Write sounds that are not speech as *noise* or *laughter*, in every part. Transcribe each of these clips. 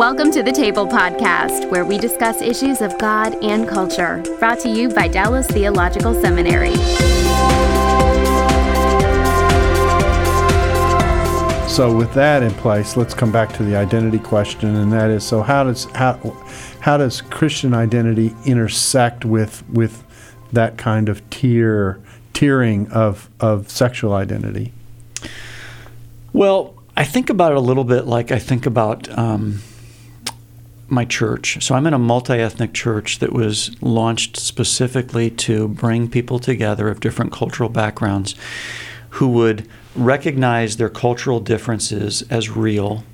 Welcome to the Table Podcast, where we discuss issues of God and culture, brought to you by Dallas Theological Seminary. So, with that in place, let's come back to the identity question, and that is: so how does how how does Christian identity intersect with with that kind of tier tiering of of sexual identity? Well, I think about it a little bit like I think about um, my church. So I'm in a multi ethnic church that was launched specifically to bring people together of different cultural backgrounds who would recognize their cultural differences as real,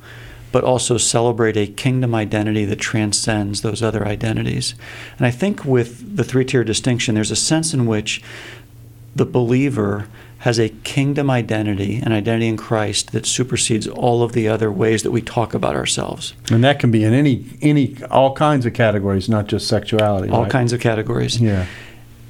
but also celebrate a kingdom identity that transcends those other identities. And I think with the three tier distinction, there's a sense in which the believer has a kingdom identity, an identity in Christ that supersedes all of the other ways that we talk about ourselves. And that can be in any any all kinds of categories, not just sexuality. All right? kinds of categories. Yeah.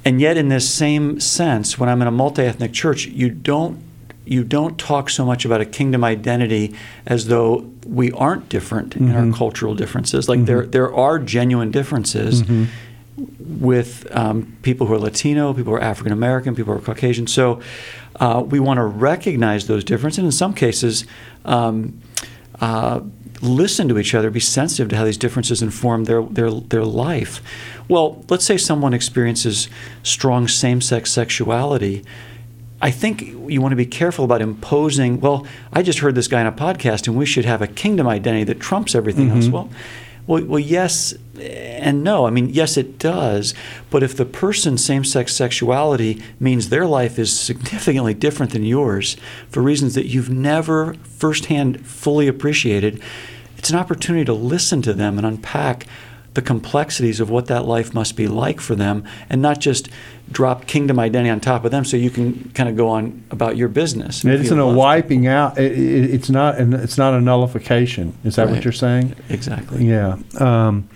And yet, in this same sense, when I'm in a multi-ethnic church, you don't you don't talk so much about a kingdom identity as though we aren't different in Mm-hmm. our cultural differences. Like there there are genuine differences Mm-hmm. With um, people who are Latino, people who are African American, people who are Caucasian. So uh, we want to recognize those differences. And in some cases. Um, uh, listen to each other, be sensitive to how these differences inform their, their, their life. Well, let's say someone experiences strong same sex sexuality. I think you want to be careful about imposing, well, I just heard this guy on a podcast and we should have a kingdom identity that trumps everything else. Well, well, well, yes and no. I mean, yes, it does. But if the person's same sex sexuality means their life is significantly different than yours for reasons that you've never firsthand fully appreciated, it's an opportunity to listen to them and unpack the complexities of what that life must be like for them and not just drop kingdom identity on top of them so you can kind of go on about your business. It isn't a wiping out. It, it, it's not. An, it's not a nullification. Is that what you're saying? Exactly. Yeah. Um,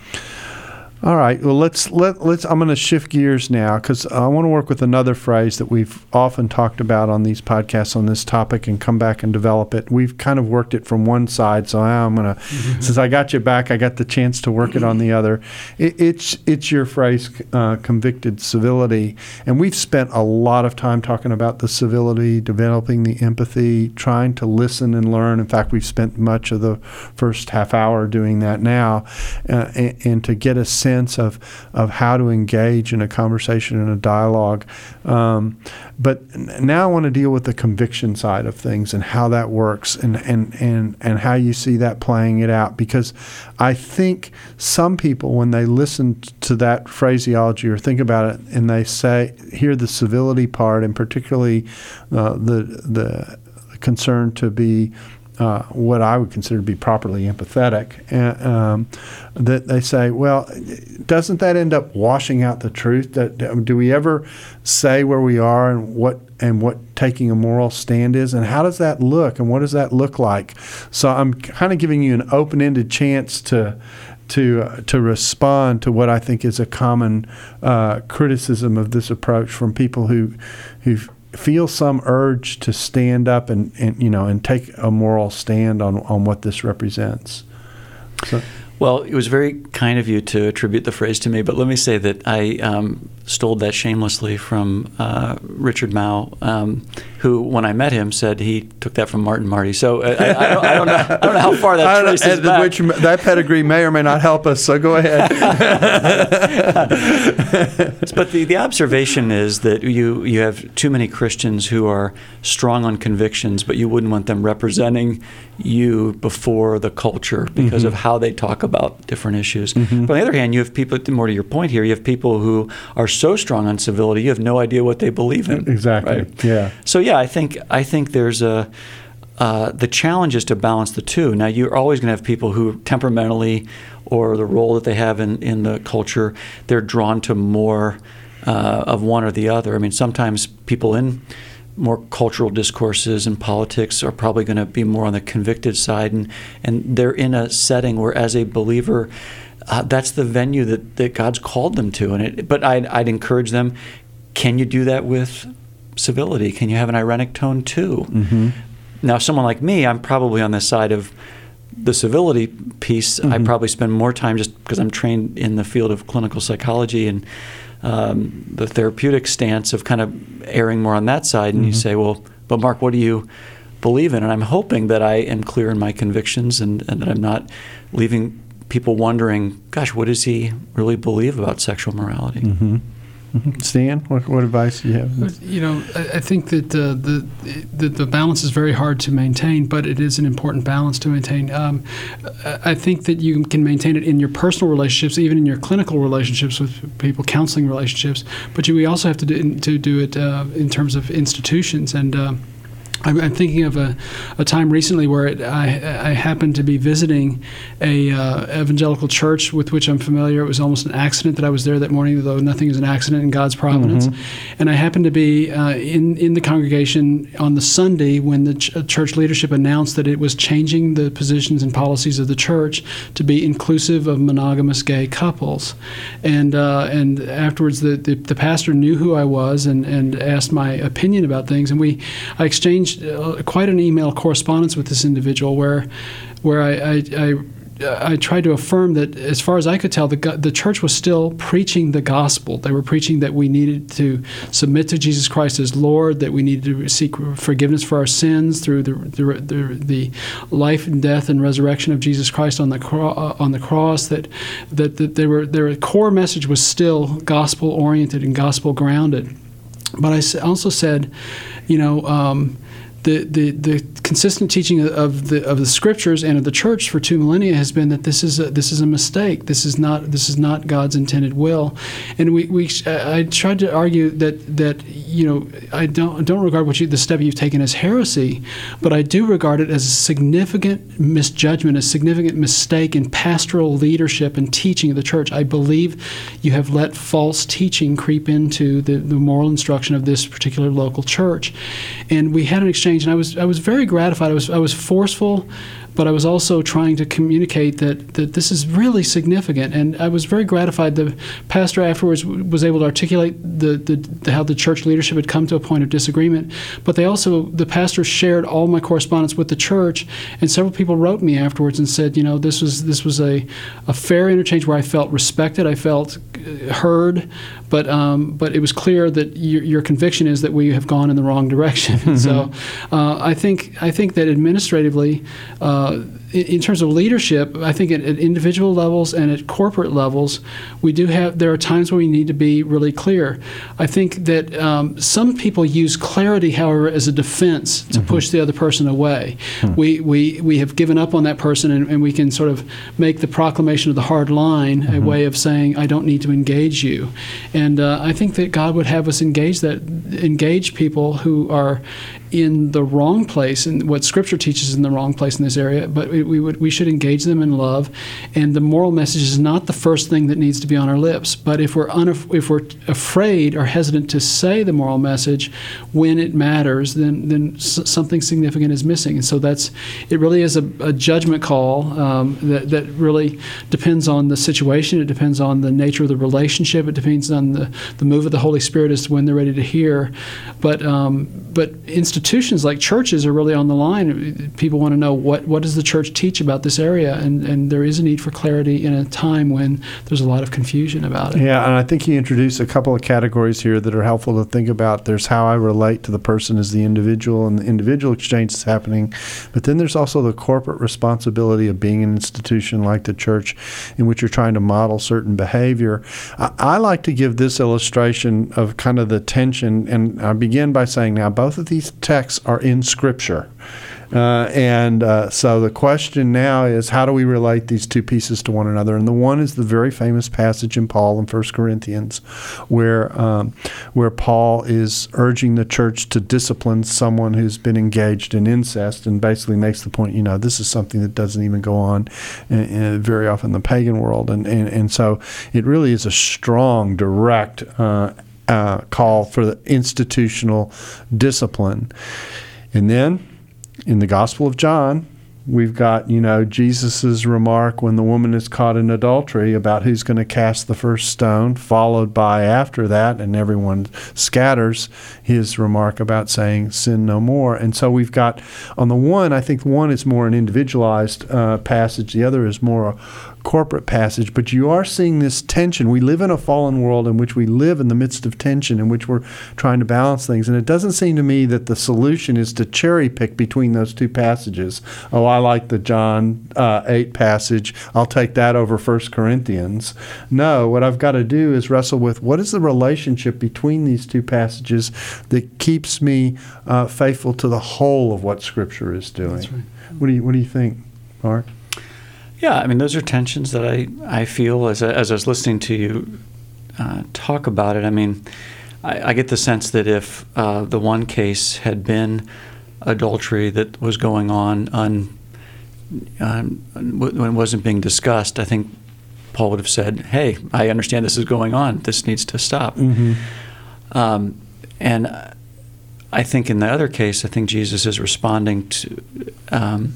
all right. Well, let's let let's. I'm going to shift gears now because I want to work with another phrase that we've often talked about on these podcasts on this topic and come back and develop it. We've kind of worked it from one side, so now I'm going to. Since I got you back, I got the chance to work it on the other. It, it's it's your phrase, uh, convicted civility, and we've spent a lot of time talking about the civility, developing the empathy, trying to listen and learn. In fact, we've spent much of the first half hour doing that now, uh, and, and to get a sense of of how to engage in a conversation and a dialogue. Um, but now I want to deal with the conviction side of things and how that works and, and, and, and how you see that playing it out. Because I think some people, when they listen to that phraseology or think about it and they say, hear the civility part and particularly uh, the, the concern to be uh, what I would consider to be properly empathetic, um, that they say, well, doesn't that end up washing out the truth? That do we ever say where we are and what and what taking a moral stand is, and how does that look, and what does that look like? So I'm kind of giving you an open-ended chance to to uh, to respond to what I think is a common uh, criticism of this approach from people who who feel some urge to stand up and, and you know and take a moral stand on, on what this represents. So, Well, it was very kind of you to attribute the phrase to me, but let me say that I um, stole that shamelessly from uh, Richard Mouw, um, who, when I met him, said he took that from Martin Marty. So uh, I, I, don't, I, don't, know, I don't know how far that *laughs* traces and back. which that pedigree may or may not help us. So go ahead. *laughs* but the, the observation is that you, you have too many Christians who are strong on convictions, but you wouldn't want them representing you before the culture because of how they talk about different issues. But on the other hand, you have people, more to your point here, you have people who are so strong on civility, you have no idea what they believe in. Exactly, right? yeah. So yeah, I think I think there's a uh, the challenge is to balance the two. Now you're always going to have people who temperamentally or the role that they have in, in the culture, they're drawn to more uh, of one or the other. I mean, sometimes people in more cultural discourses and politics are probably going to be more on the convicted side, and, and they're in a setting where, as a believer, uh, that's the venue that, that God's called them to. And it, but I'd, I'd encourage them: Can you do that with civility? Can you have an irenic tone too? Mm-hmm. Now, someone like me, I'm probably on the side of the civility piece, I probably spend more time just because I'm trained in the field of clinical psychology and um, the therapeutic stance of kind of erring more on that side. And you say, well, but Mark, what do you believe in? And I'm hoping that I am clear in my convictions and, and that I'm not leaving people wondering, gosh, what does he really believe about sexual morality? Mm-hmm. Stan, what, what advice do you have? You know, I, I think that uh, the, the the balance is very hard to maintain, but it is an important balance to maintain. Um, I think that you can maintain it in your personal relationships, even in your clinical relationships with people, counseling relationships. But you, we also have to do, to do it uh, in terms of institutions and. Uh, I'm, I'm thinking of a, a time recently where it, I, I happened to be visiting a uh, evangelical church with which I'm familiar. It was almost an accident that I was there that morning, though nothing is an accident in God's providence. And I happened to be uh, in in the congregation on the Sunday when the ch- uh, church leadership announced that it was changing the positions and policies of the church to be inclusive of monogamous gay couples. And uh, and afterwards, the, the the pastor knew who I was and and asked my opinion about things, and we I exchanged uh, quite an email correspondence with this individual where where I, I, I I tried to affirm that, as far as I could tell, the, the church was still preaching the gospel. They were preaching that we needed to submit to Jesus Christ as Lord, that we needed to seek forgiveness for our sins through the, the, the, life and death and resurrection of Jesus Christ on the cro- uh, on the cross. That that, that they were, their core message was still gospel oriented and gospel grounded. But I also said, you know. Um, the, the, the consistent teaching of the of the scriptures and of the church for two millennia has been that this is a, this is a mistake. This is not this is not God's intended will, and we, we I tried to argue that that you know I don't don't regard what you the step you've taken as heresy, but I do regard it as a significant misjudgment, a significant mistake in pastoral leadership and teaching of the church. I believe you have let false teaching creep into the, the moral instruction of this particular local church, and we had an exchange and I was I was very gratified. I was I was forceful, but I was also trying to communicate that that this is really significant. And I was very gratified. The pastor afterwards was able to articulate the, the, the how the church leadership had come to a point of disagreement. But they also the pastor shared all my correspondence with the church, and several people wrote me afterwards and said, you know, this was this was a a fair interchange where I felt respected, I felt heard, but um, but it was clear that your, your conviction is that we have gone in the wrong direction. *laughs* so uh, I think I think that administratively, uh, in, terms of leadership, I think at, at individual levels and at corporate levels, we do have there are times where we need to be really clear. I think that um, some people use clarity, however, as a defense to push the other person away. We, we we have given up on that person, and, and we can sort of make the proclamation of the hard line a way of saying I don't need to engage you. And uh, I think that God would have us engage that engage people who are in the wrong place and what Scripture teaches in the wrong place in this area. But we, we would we should engage them in love. And the moral message is not the first thing that needs to be on our lips. But if we're unaf- if we're afraid or hesitant to say the moral message when it matters, then then s- something significant is missing. And so that's it. Really is a, a judgment call um, that that really depends on the situation. It depends on the nature of the relationship. It depends on the, the move of the Holy Spirit as to when they're ready to hear. But um, but institutions like churches are really on the line. People want to know what what does the church teach about this area, and and there is a need for clarity in a time when there's a lot of confusion about it. Yeah, and I think he introduced a couple of categories here that are helpful to think about. There's how I relate to the person as the individual, and the individual exchange is happening. But then there's also the corporate responsibility of being an institution like the church in which you're trying to model certain behavior. I, I like to give this illustration of kind of the tension, and I begin by saying now both of these texts are in Scripture. Uh, and uh, so the question now is how do we relate these two pieces to one another? And the one is the very famous passage in Paul in 1 Corinthians where, um, where Paul is urging the church to discipline someone who's been engaged in incest and basically makes the point, you know, this is something that doesn't even go on in, in very often in the pagan world. And, and, and so it really is a strong, direct uh, uh, call for the institutional discipline. And then in the Gospel of John, we've got you know Jesus's remark when the woman is caught in adultery about who's going to cast the first stone, followed by after that, and everyone scatters his remark about saying sin no more. And so we've got on the one, I think one is more an individualized uh, passage, the other is more a corporate passage, but you are seeing this tension. We live in a fallen world in which we live in the midst of tension, in which we're trying to balance things. And it doesn't seem to me that the solution is to cherry pick between those two passages. Oh, I like the John uh, 8 passage. I'll take that over 1 Corinthians. No, what I've got to do is wrestle with what is the relationship between these two passages that keeps me uh, faithful to the whole of what Scripture is doing. Right. What do you What do you think, Mark? Yeah, I mean, those are tensions that I, I feel as, I, as I was listening to you uh, talk about it. I mean, I, I, get the sense that if uh, the one case had been adultery that was going on un, um, when it wasn't being discussed, I think Paul would have said, "Hey, I understand this is going on. This needs to stop." Mm-hmm. Um, and I think in the other case, I think Jesus is responding to. Um,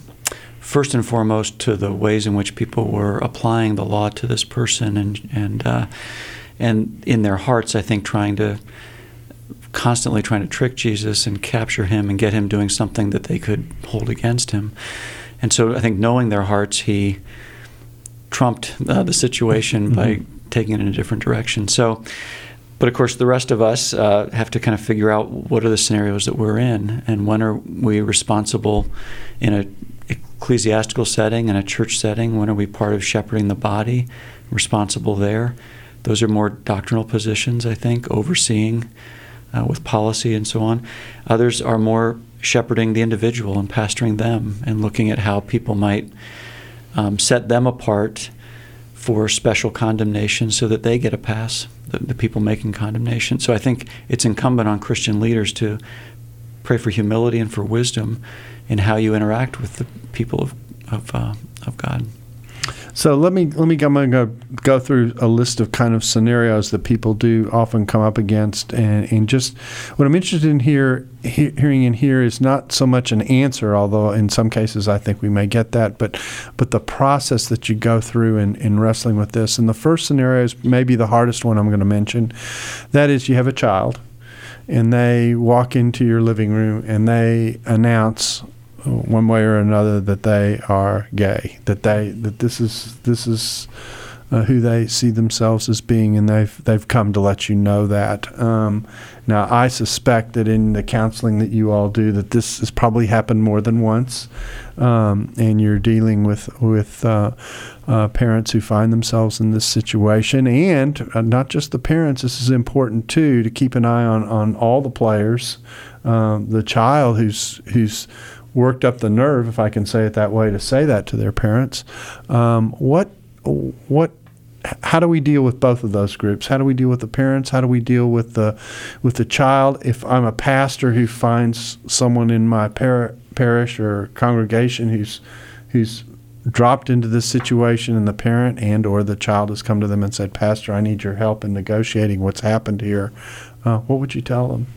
first and foremost to the ways in which people were applying the law to this person and and uh, and in their hearts, I think trying to constantly trying to trick Jesus and capture him and get him doing something that they could hold against him. And so I think knowing their hearts, he trumped uh, the situation mm-hmm. by taking it in a different direction. So. But of course, the rest of us uh, have to kind of figure out what are the scenarios that we're in, and when are we responsible in a ecclesiastical setting and a church setting? When are we part of shepherding the body, responsible there? Those are more doctrinal positions, I think, overseeing uh, with policy and so on. Others are more shepherding the individual and pastoring them and looking at how people might um, set them apart for special condemnation so that they get a pass, the, the people making condemnation. So I think it's incumbent on Christian leaders to pray for humility and for wisdom in how you interact with the people of of, uh, of God. So let me let me I'm going to go through a list of kind of scenarios that people do often come up against, and, and just what I'm interested in here he, hearing in here is not so much an answer, although in some cases I think we may get that, but but the process that you go through in, in wrestling with this. And the first scenario is maybe the hardest one I'm going to mention. That is, you have a child, and they walk into your living room and they announce one way or another that they are gay, that they that this is this is uh, who they see themselves as being, and they've they've come to let you know that. Um, now, I suspect that in the counseling that you all do, that this has probably happened more than once, um, and you're dealing with with uh, uh, parents who find themselves in this situation, and uh, not just the parents. This is important too to keep an eye on on all the players, um, the child who's who's worked up the nerve, if I can say it that way, to say that to their parents. Um, what what how do we deal with both of those groups? How do we deal with the parents? How do we deal with the with the child? If I'm a pastor who finds someone in my par- parish or congregation who's who's dropped into this situation and the parent and or the child has come to them and said pastor i need your help in negotiating what's happened here uh, what would you tell them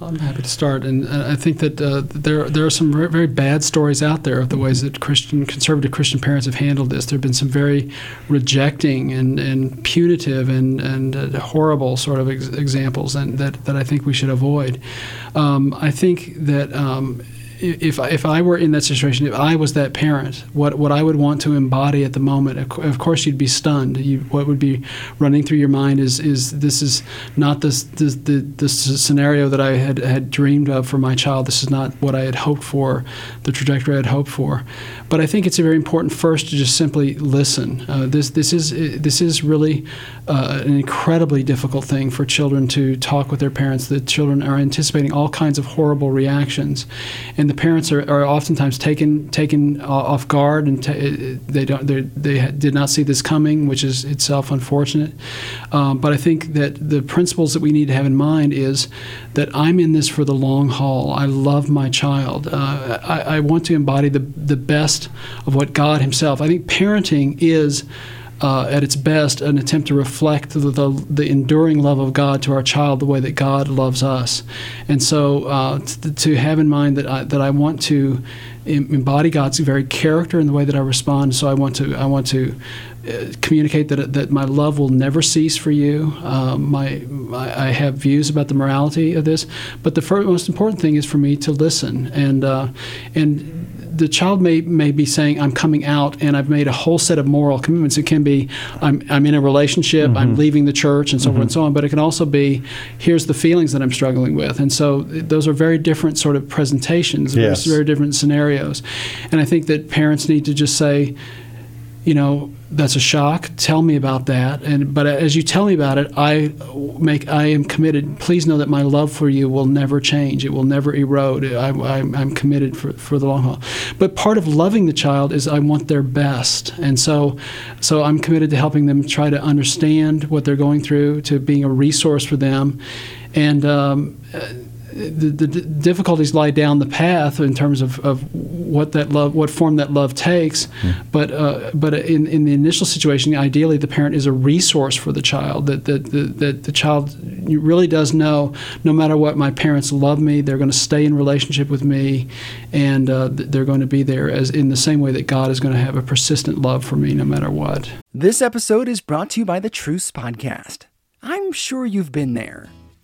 I'm happy to start, and I think that uh, there there are some very, very, bad stories out there of the ways that Christian conservative Christian parents have handled this. There have been some very rejecting and, and punitive and and uh, horrible sort of ex- examples, and that that I think we should avoid. Um, I think that. Um, if if I were in that situation, if I was that parent, what what I would want to embody at the moment, of course, you'd be stunned. You, what would be running through your mind is is this is not this, this the this scenario that I had had dreamed of for my child. This is not what I had hoped for, the trajectory I had hoped for. But I think it's very important first to just simply listen. Uh, this this is this is really uh, an incredibly difficult thing for children to talk with their parents. The children are anticipating all kinds of horrible reactions, and and the parents are, are oftentimes taken taken off guard, and t- they don't they did not see this coming, which is itself unfortunate. Um, but I think that the principles that we need to have in mind is that I'm in this for the long haul. I love my child. Uh, I, I want to embody the the best of what God Himself. I think parenting is uh, at its best, an attempt to reflect the, the, the, enduring love of God to our child the way that God loves us. And so uh, to, to, have in mind that I, that I want to embody God's very character in the way that I respond. So I want to I want to uh, communicate that that my love will never cease for you. Um, my, I have views about the morality of this, but the first, most important thing is for me to listen and uh, and the child may may be saying, "I'm coming out, and I've made a whole set of moral commitments." It can be, "I'm I'm in a relationship, mm-hmm. I'm leaving the church, and so mm-hmm. forth and so on." But it can also be, "Here's the feelings that I'm struggling with," and so those are very different sort of presentations, yes. very different scenarios, and I think that parents need to just say, you know, that's a shock. Tell me about that. And but as you tell me about it, I make I am committed. Please know that my love for you will never change. It will never erode. I, am committed for, for the long haul. But part of loving the child is I want their best, and so so I'm committed to helping them try to understand what they're going through, to being a resource for them, and. Um, the, the, difficulties lie down the path in terms of, of what that love, what form that love takes. Mm. But uh, but in, in the initial situation, ideally the parent is a resource for the child. That that, that, that the child really does know, no matter what, my parents love me. They're going to stay in relationship with me, and uh, they're going to be there as in the same way that God is going to have a persistent love for me, no matter what. This episode is brought to you by the Truce Podcast. I'm sure you've been there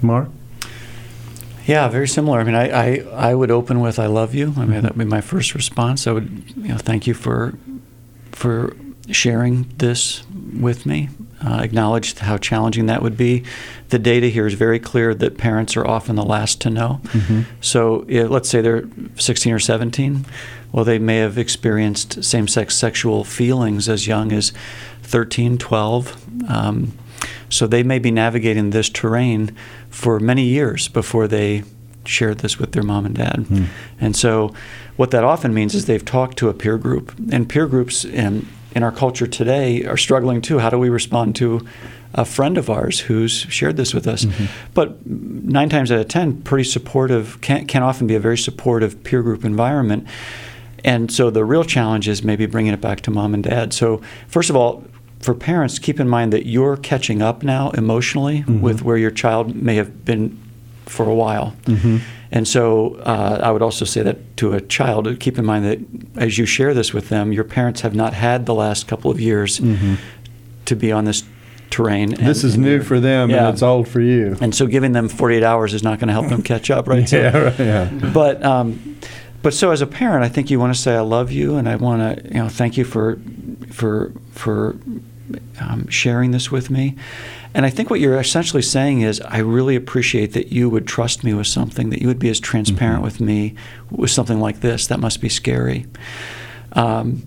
Mark? Yeah, very similar. I mean, I, I, I would open with "I love you." I mean, that would be my first response. I would, you know, thank you for for sharing this with me. Uh, acknowledge how challenging that would be. The data here is very clear that parents are often the last to know. Mm-hmm. So, if, let's say they're 16 or 17. Well, they may have experienced same-sex sexual feelings as young as 13, 12. Um, so they may be navigating this terrain for many years before they shared this with their mom and dad. Mm. And so what that often means is they've talked to a peer group. And peer groups in, in our culture today are struggling too. How do we respond to a friend of ours who's shared this with us? Mm-hmm. But nine times out of ten, pretty supportive, can, can often be a very supportive peer group environment. And so the real challenge is maybe bringing it back to mom and dad. So, first of all, for parents, keep in mind that you're catching up now emotionally mm-hmm. with where your child may have been for a while. Mm-hmm. And so uh, I would also say that to a child, keep in mind that as you share this with them, your parents have not had the last couple of years mm-hmm. to be on this terrain. And, this is new for them yeah. and it's old for you. And so giving them 48 hours is not going to help them *laughs* catch up, right? yeah, right, yeah. But, um, but so as a parent, I think you want to say, I love you and I want to, you know, thank you for, for, for um, sharing this with me. And I think what you're essentially saying is, I really appreciate that you would trust me with something, that you would be as transparent mm-hmm. with me with something like this. That must be scary. Um,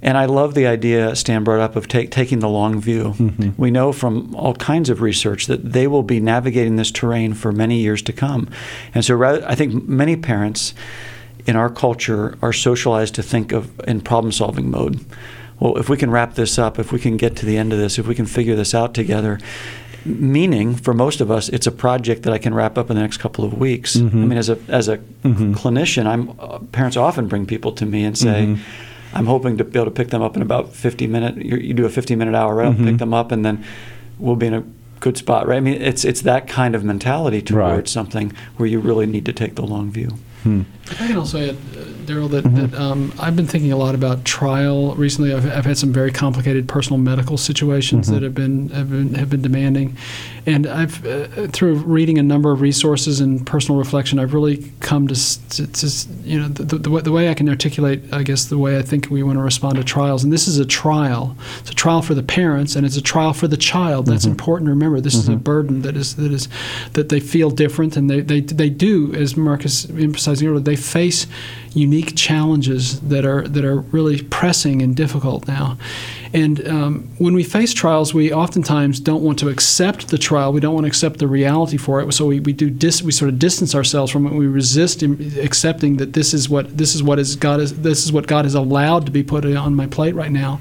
and I love the idea Stan brought up of take, taking the long view. Mm-hmm. We know from all kinds of research that they will be navigating this terrain for many years to come. And so rather, I think many parents in our culture are socialized to think of in problem solving mode well, if we can wrap this up, if we can get to the end of this, if we can figure this out together, meaning for most of us, it's a project that I can wrap up in the next couple of weeks. Mm-hmm. I mean, as a as a mm-hmm. clinician, I'm uh, parents often bring people to me and say. Mm-hmm. I'm hoping to be able to pick them up in about 50 minutes. You, do a 50 minute hour route, pick mm-hmm. them up, and then we'll be in a good spot, right? I mean, it's it's that kind of mentality towards right. something where you really need to take the long view. Hmm. I can also add, uh, Darrell, that, that um, I've been thinking a lot about trial recently. I've, I've had some very complicated personal medical situations that have been, have been have been demanding, and I've uh, through reading a number of resources and personal reflection, I've really come to, to, to you know the, the, the, way, the way I can articulate, I guess, the way I think we want to respond to trials. And this is a trial. It's a trial for the parents, and it's a trial for the child. That's important to remember. This is a burden that is that is that they feel different, and they they, they do, as Marcus emphasized earlier, they face unique challenges that are that are really pressing and difficult now. And um, when we face trials, we oftentimes don't want to accept the trial. We don't want to accept the reality for it. So we, we do dis- we sort of distance ourselves from it. We resist accepting that this is what this is what is God is this is what God has allowed to be put on my plate right now.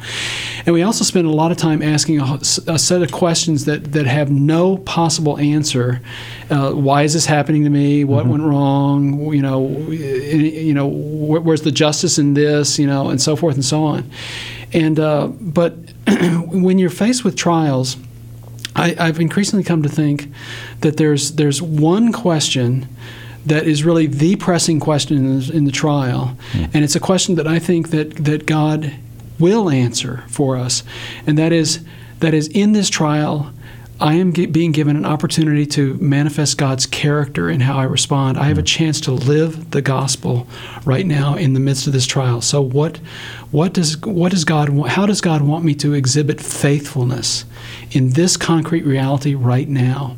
And we also spend a lot of time asking a, a set of questions that that have no possible answer. Uh, why is this happening to me? What went wrong? You know, you know, wh- where's the justice in this? You know, and so forth and so on. And uh, but *clears throat* when you're faced with trials, I, I've increasingly come to think that there's there's one question that is really the pressing question in the, in the trial, and it's a question that I think that that God will answer for us, and that is that is in this trial. I am ge- being given an opportunity to manifest God's character in how I respond. I have a chance to live the gospel right now in the midst of this trial. So what, what does what does God how does God want me to exhibit faithfulness in this concrete reality right now?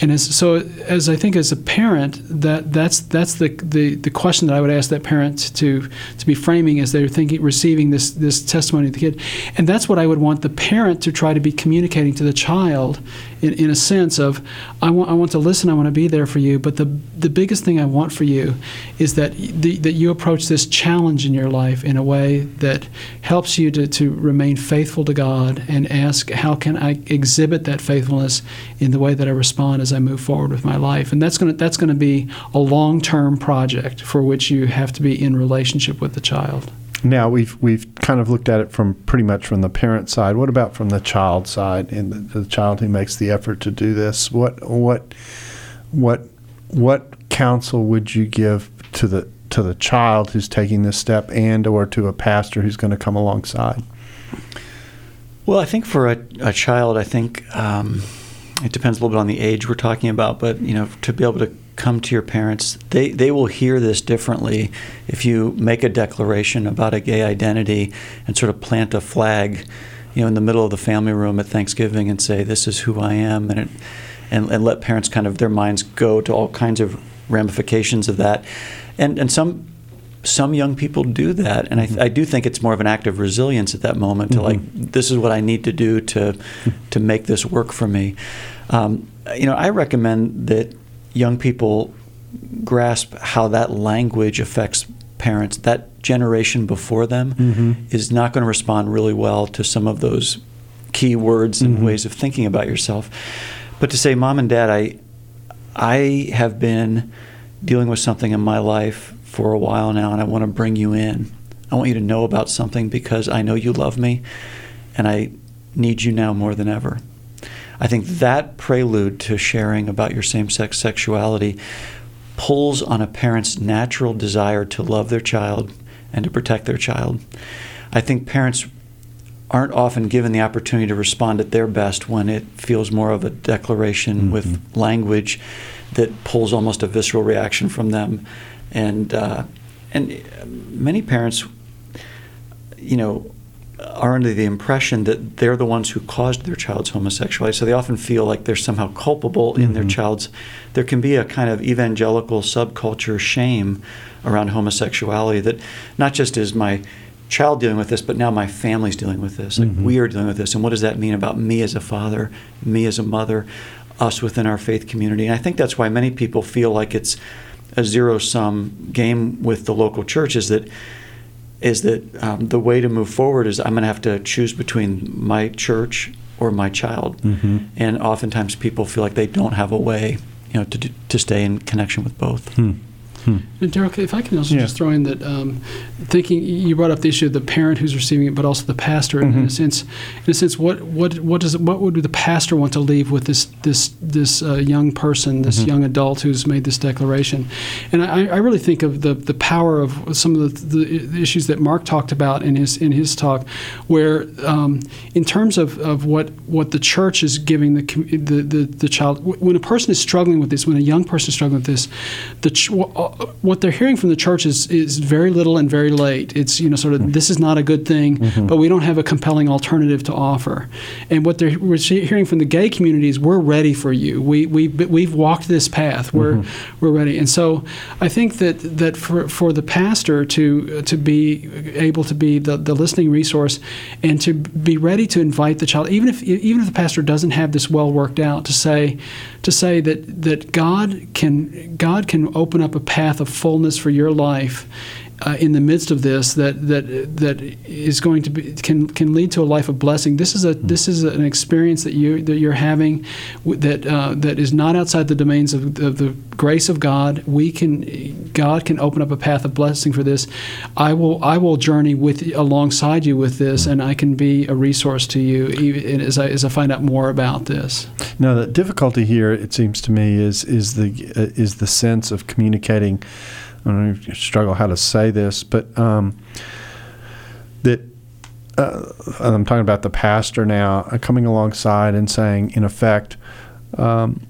And as so as I think as a parent that that's that's the, the, the question that I would ask that parent to to be framing as they're thinking receiving this this testimony of the kid, and that's what I would want the parent to try to be communicating to the child in, in a sense of I want I want to listen I want to be there for you but the the biggest thing I want for you is that the, that you approach this challenge in your life in a way that helps you to, to remain faithful to God and ask how can I exhibit that faithfulness in the way that I respond as I move forward with my life? And that's to that's to be a long-term project for which you have to be in relationship with the child Now we've we've kind of looked at it from pretty much from the parent side. What about from the child side and the, the child who makes the effort to do this? What what what what counsel would you give to the to the child who's taking this step and or to a pastor who's going to come alongside? Well, I think for a, a child, I think um, it depends a little bit on the age we're talking about, but you know, to be able to come to your parents, they, they will hear this differently if you make a declaration about a gay identity and sort of plant a flag, you know, in the middle of the family room at Thanksgiving and say, "This is who I am," and it, and, and let parents kind of their minds go to all kinds of ramifications of that, and and some some young people do that, and I, I do think it's more of an act of resilience at that moment to like, this is what I need to do to to make this work for me. Um, you know, I recommend that young people grasp how that language affects parents. That generation before them mm-hmm. is not going to respond really well to some of those key words and mm-hmm. ways of thinking about yourself. But to say, mom and dad, I I have been dealing with something in my life for a while now, and I want to bring you in. I want you to know about something because I know you love me, and I need you now more than ever. I think that prelude to sharing about your same sex sexuality pulls on a parent's natural desire to love their child and to protect their child. I think parents aren't often given the opportunity to respond at their best when it feels more of a declaration with language that pulls almost a visceral reaction from them, and uh, and many parents, you know, are under the impression that they're the ones who caused their child's homosexuality. So they often feel like they're somehow culpable in their mm-hmm. child's. There can be a kind of evangelical subculture shame around homosexuality that not just is my child dealing with this, but now my family's dealing with this. Like mm-hmm. we are dealing with this, and what does that mean about me as a father, me as a mother, us within our faith community? And I think that's why many people feel like it's a zero sum game with the local church. Is that is that um, the way to move forward is I'm going to have to choose between my church or my child, and oftentimes people feel like they don't have a way, you know, to to stay in connection with both. And Darrell, if I can also Yeah. just throw in that, um, thinking you brought up the issue of the parent who's receiving it, but also the pastor. In a sense, in a sense, what what what does what would the pastor want to leave with this this this uh, young person, this young adult who's made this declaration? And I, I really think of the the power of some of the, the issues that Mark talked about in his in his talk, where um, in terms of, of what what the church is giving the the, the the child when a person is struggling with this, when a young person is struggling with this, the what they're hearing from the church is is very little and very late. It's you know sort of this is not a good thing, mm-hmm. but we don't have a compelling alternative to offer. And what they're we're hearing from the gay community is we're ready for you. We we we've walked this path. We're mm-hmm. we're ready. And so I think that that for for the pastor to to be able to be the, the listening resource and to be ready to invite the child, even if even if the pastor doesn't have this well worked out, to say to say that that God can God can open up a path of fullness for your life uh, in the midst of this that that that is going to be can can lead to a life of blessing. This is a this is an experience that you that you're having that uh, that is not outside the domains of, of the grace of God. We can God can open up a path of blessing for this. I will I will journey with alongside you with this, and I can be a resource to you even as I as I find out more about this. Now the difficulty here, it seems to me, is is the uh, is the sense of communicating. I struggle how to say this, but um, that uh, I'm talking about the pastor now uh, coming alongside and saying, in effect, um,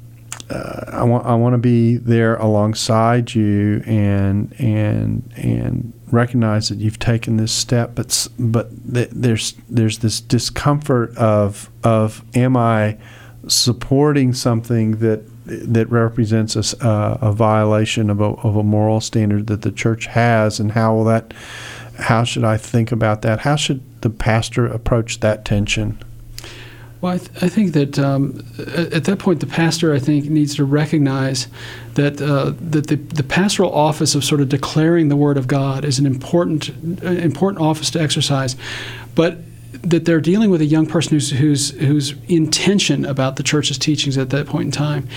uh, I want I want to be there alongside you and and and recognize that you've taken this step, but but th- there's there's this discomfort of of am I supporting something that that represents a, uh, a violation of a, of a moral standard that the church has, and how will that how should I think about that? How should the pastor approach that tension? Well, I, th- I think that um, at, at that point, the pastor, I think, needs to recognize that uh, that the, the pastoral office of sort of declaring the word of God is an important uh, important office to exercise, but that they're dealing with a young person who's who's who's in tension about the church's teachings at that point in time,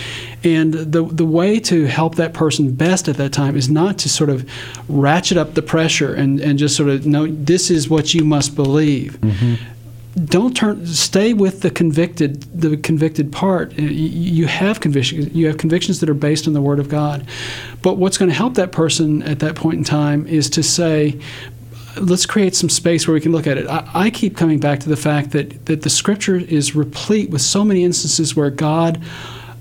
and the the way to help that person best at that time is not to sort of ratchet up the pressure and and just sort of no, this is what you must believe. Mm-hmm. Don't turn stay with the convicted the convicted part. You have convictions you have convictions that are based on the word of god. But what's going to help that person at that point in time is to say let's create some space where we can look at it. I, I keep coming back to the fact that that the scripture is replete with so many instances where god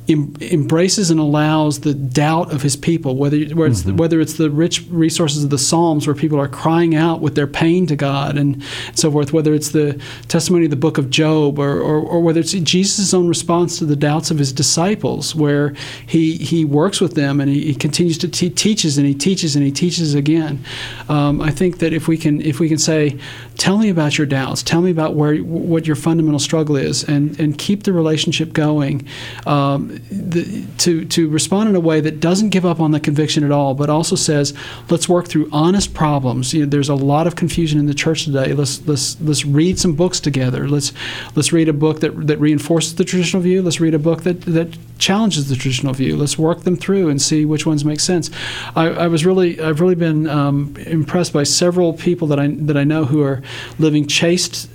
em- embraces and allows the doubt of his people, whether whether it's, whether it's the rich resources of the Psalms where people are crying out with their pain to God and so forth, whether it's the testimony of the book of Job, or, or, or whether it's Jesus' own response to the doubts of his disciples, where he, he works with them and he, he continues to te- teaches and he teaches and he teaches again. Um, I think that if we can if we can say, tell me about your doubts, tell me about where what your fundamental struggle is, and, and keep the relationship going. Um, the, to to respond in a way that doesn't give up on the conviction at all, but also says, let's work through honest problems. You know, there's a lot of confusion in the church today. Let's let's let's read some books together. Let's let's read a book that that reinforces the traditional view. Let's read a book that that challenges the traditional view. Let's work them through and see which ones make sense. I, I was really I've really been um, impressed by several people that I that I know who are living chaste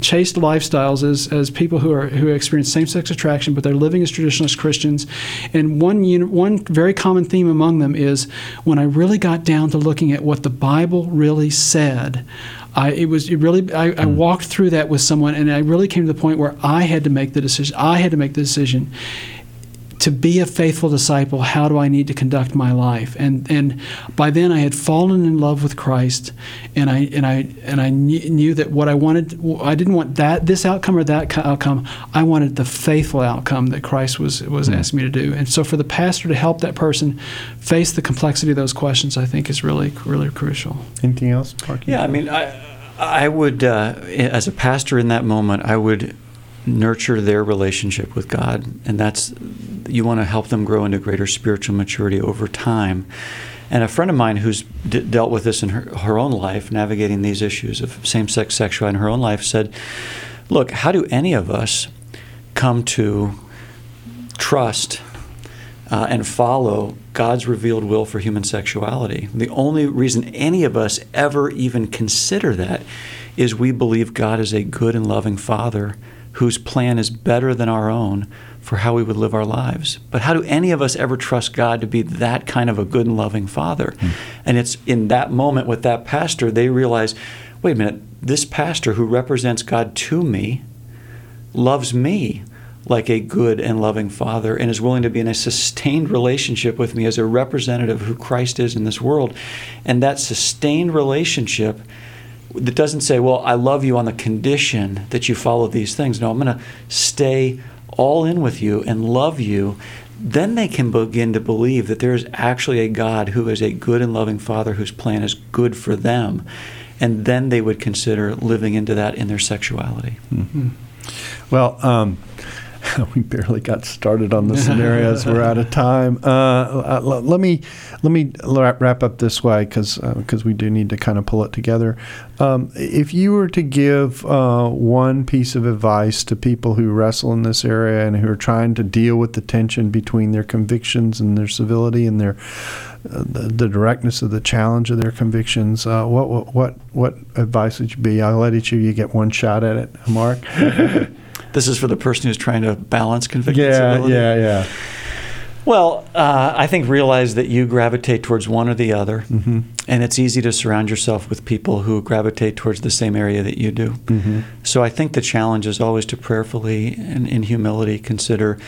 chaste lifestyles as, as people who are who experience same-sex attraction, but they're living as traditionalist Christians. And one one very common theme among them is when I really got down to looking at what the Bible really said. I, it was it really I, I mm. walked through that with someone and I really came to the point where I had to make the decision I had to make the decision to be a faithful disciple, how do I need to conduct my life? And and by then I had fallen in love with Christ, and I and I and I knew, knew that what I wanted, I didn't want that this outcome or that outcome. I wanted the faithful outcome that Christ was was asking me to do. And so for the pastor to help that person face the complexity of those questions, I think is really really crucial. Anything else, Mark? Yeah, I mean, I, I would, uh, as a pastor in that moment, I would nurture their relationship with God, and that's you want to help them grow into greater spiritual maturity over time. And a friend of mine who's d- dealt with this in her, her own life, navigating these issues of same-sex sexuality in her own life, said, "Look, how do any of us come to trust uh, and follow God's revealed will for human sexuality. The only reason any of us ever even consider that is we believe God is a good and loving Father whose plan is better than our own for how we would live our lives. But how do any of us ever trust God to be that kind of a good and loving Father? Hmm. And it's in that moment with that pastor, they realize wait a minute, this pastor who represents God to me loves me like a good and loving father and is willing to be in a sustained relationship with me as a representative of who Christ is in this world. And that sustained relationship that doesn't say, well, I love you on the condition that you follow these things. No, I'm going to stay all in with you and love you. Then they can begin to believe that there is actually a God who is a good and loving father whose plan is good for them. And then they would consider living into that in their sexuality. Mm-hmm. Well, um, *laughs* we barely got started on the scenarios. We're out of time. Uh, uh let me let me wrap up this way because because uh, we do need to kind of pull it together. Um, if you were to give uh, one piece of advice to people who wrestle in this area and who are trying to deal with the tension between their convictions and their civility and their uh, the, the, directness of the challenge of their convictions, uh, what, what what what advice would you be? I'll let each of you get one shot at it, Mark. *laughs* This is for the person who's trying to balance conviction. Yeah, yeah, yeah. Well, uh, I think realize that you gravitate towards one or the other, mm-hmm. and it's easy to surround yourself with people who gravitate towards the same area that you do. Mm-hmm. So I think the challenge is always to prayerfully and in humility consider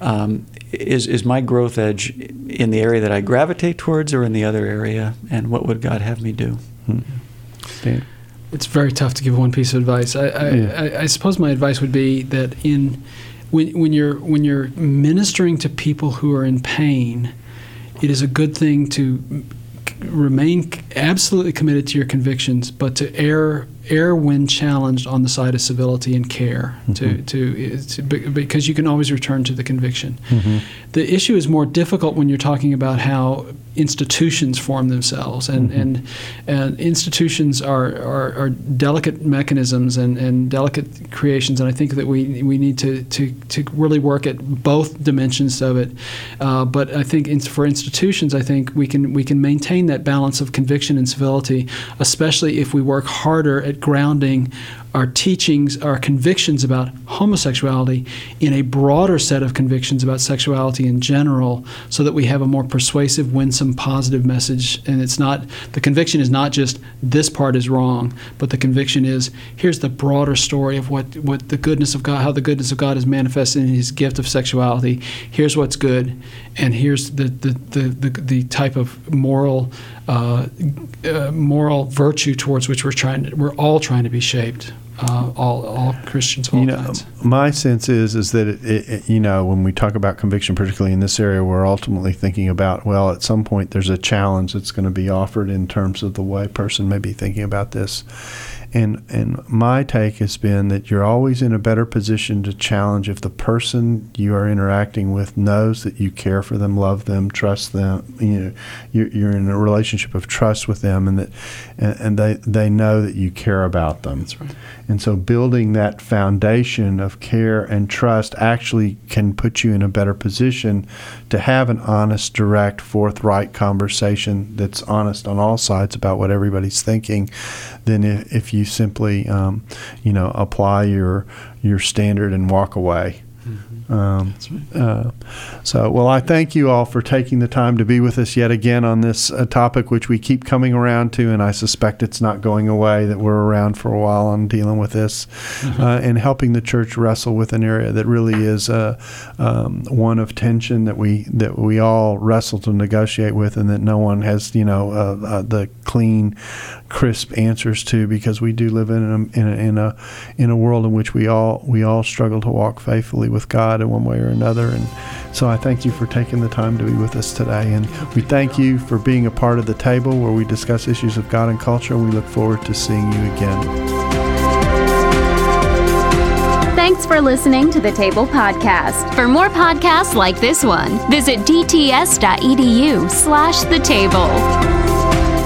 um, is is my growth edge in the area that I gravitate towards, or in the other area, and what would God have me do? Mm-hmm it's very tough to give one piece of advice. I, I, yeah. I, I, suppose my advice would be that in when, when you're when you're ministering to people who are in pain, it is a good thing to remain absolutely committed to your convictions, but to err err when challenged on the side of civility and care mm-hmm. to, to, to, because you can always return to the conviction. Mm-hmm. The issue is more difficult when you're talking about how institutions form themselves, and mm-hmm. and, and institutions are, are, are, delicate mechanisms and, and delicate creations, and I think that we we need to to, to really work at both dimensions of it. Uh, but I think in, for institutions, I think we can we can maintain that balance of conviction and civility, especially if we work harder at grounding our teachings, our convictions about homosexuality in a broader set of convictions about sexuality in general, so that we have a more persuasive, winsome, positive message. And it's not, the conviction is not just this part is wrong, but the conviction is here's the broader story of what, what the goodness of God, how the goodness of God is manifested in his gift of sexuality. Here's what's good, and here's the, the, the, the, the type of moral. Uh, uh, moral virtue towards which we're trying to, we're all trying to be shaped uh, all all Christians. All you know, kinds. my sense is is that it, it, you know when we talk about conviction, particularly in this area, we're ultimately thinking about well, at some point there's a challenge that's going to be offered in terms of the way a person may be thinking about this, and and my take has been that you're always in a better position to challenge if the person you are interacting with knows that you care for them, love them, trust them. You know, you're, you're in a relationship of trust with them, and that and, and they they know that you care about them. That's right. And so building that foundation of care and trust actually can put you in a better position to have an honest, direct, forthright conversation that's honest on all sides about what everybody's thinking than if, if you simply, um, you know, apply your your standard and walk away. Um, right. uh, so, well, I thank you all for taking the time to be with us yet again on this uh, topic, which we keep coming around to, and I suspect it's not going away. That we're around for a while on dealing with this, mm-hmm. uh, and helping the church wrestle with an area that really is uh, um, one of tension that we that we all wrestle to negotiate with, and that no one has, you know, uh, uh, the clean, crisp answers to, because we do live in a, in a, in a in a world in which we all we all struggle to walk faithfully with God In one way or another. And so I thank you for taking the time to be with us today. And we thank you for being a part of the table where we discuss issues of God and culture. And we look forward to seeing you again. Thanks for listening to the Table Podcast. For more podcasts like this one, visit dts.edu slash the table.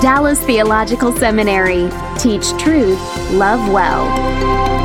Dallas Theological Seminary. Teach truth, love well.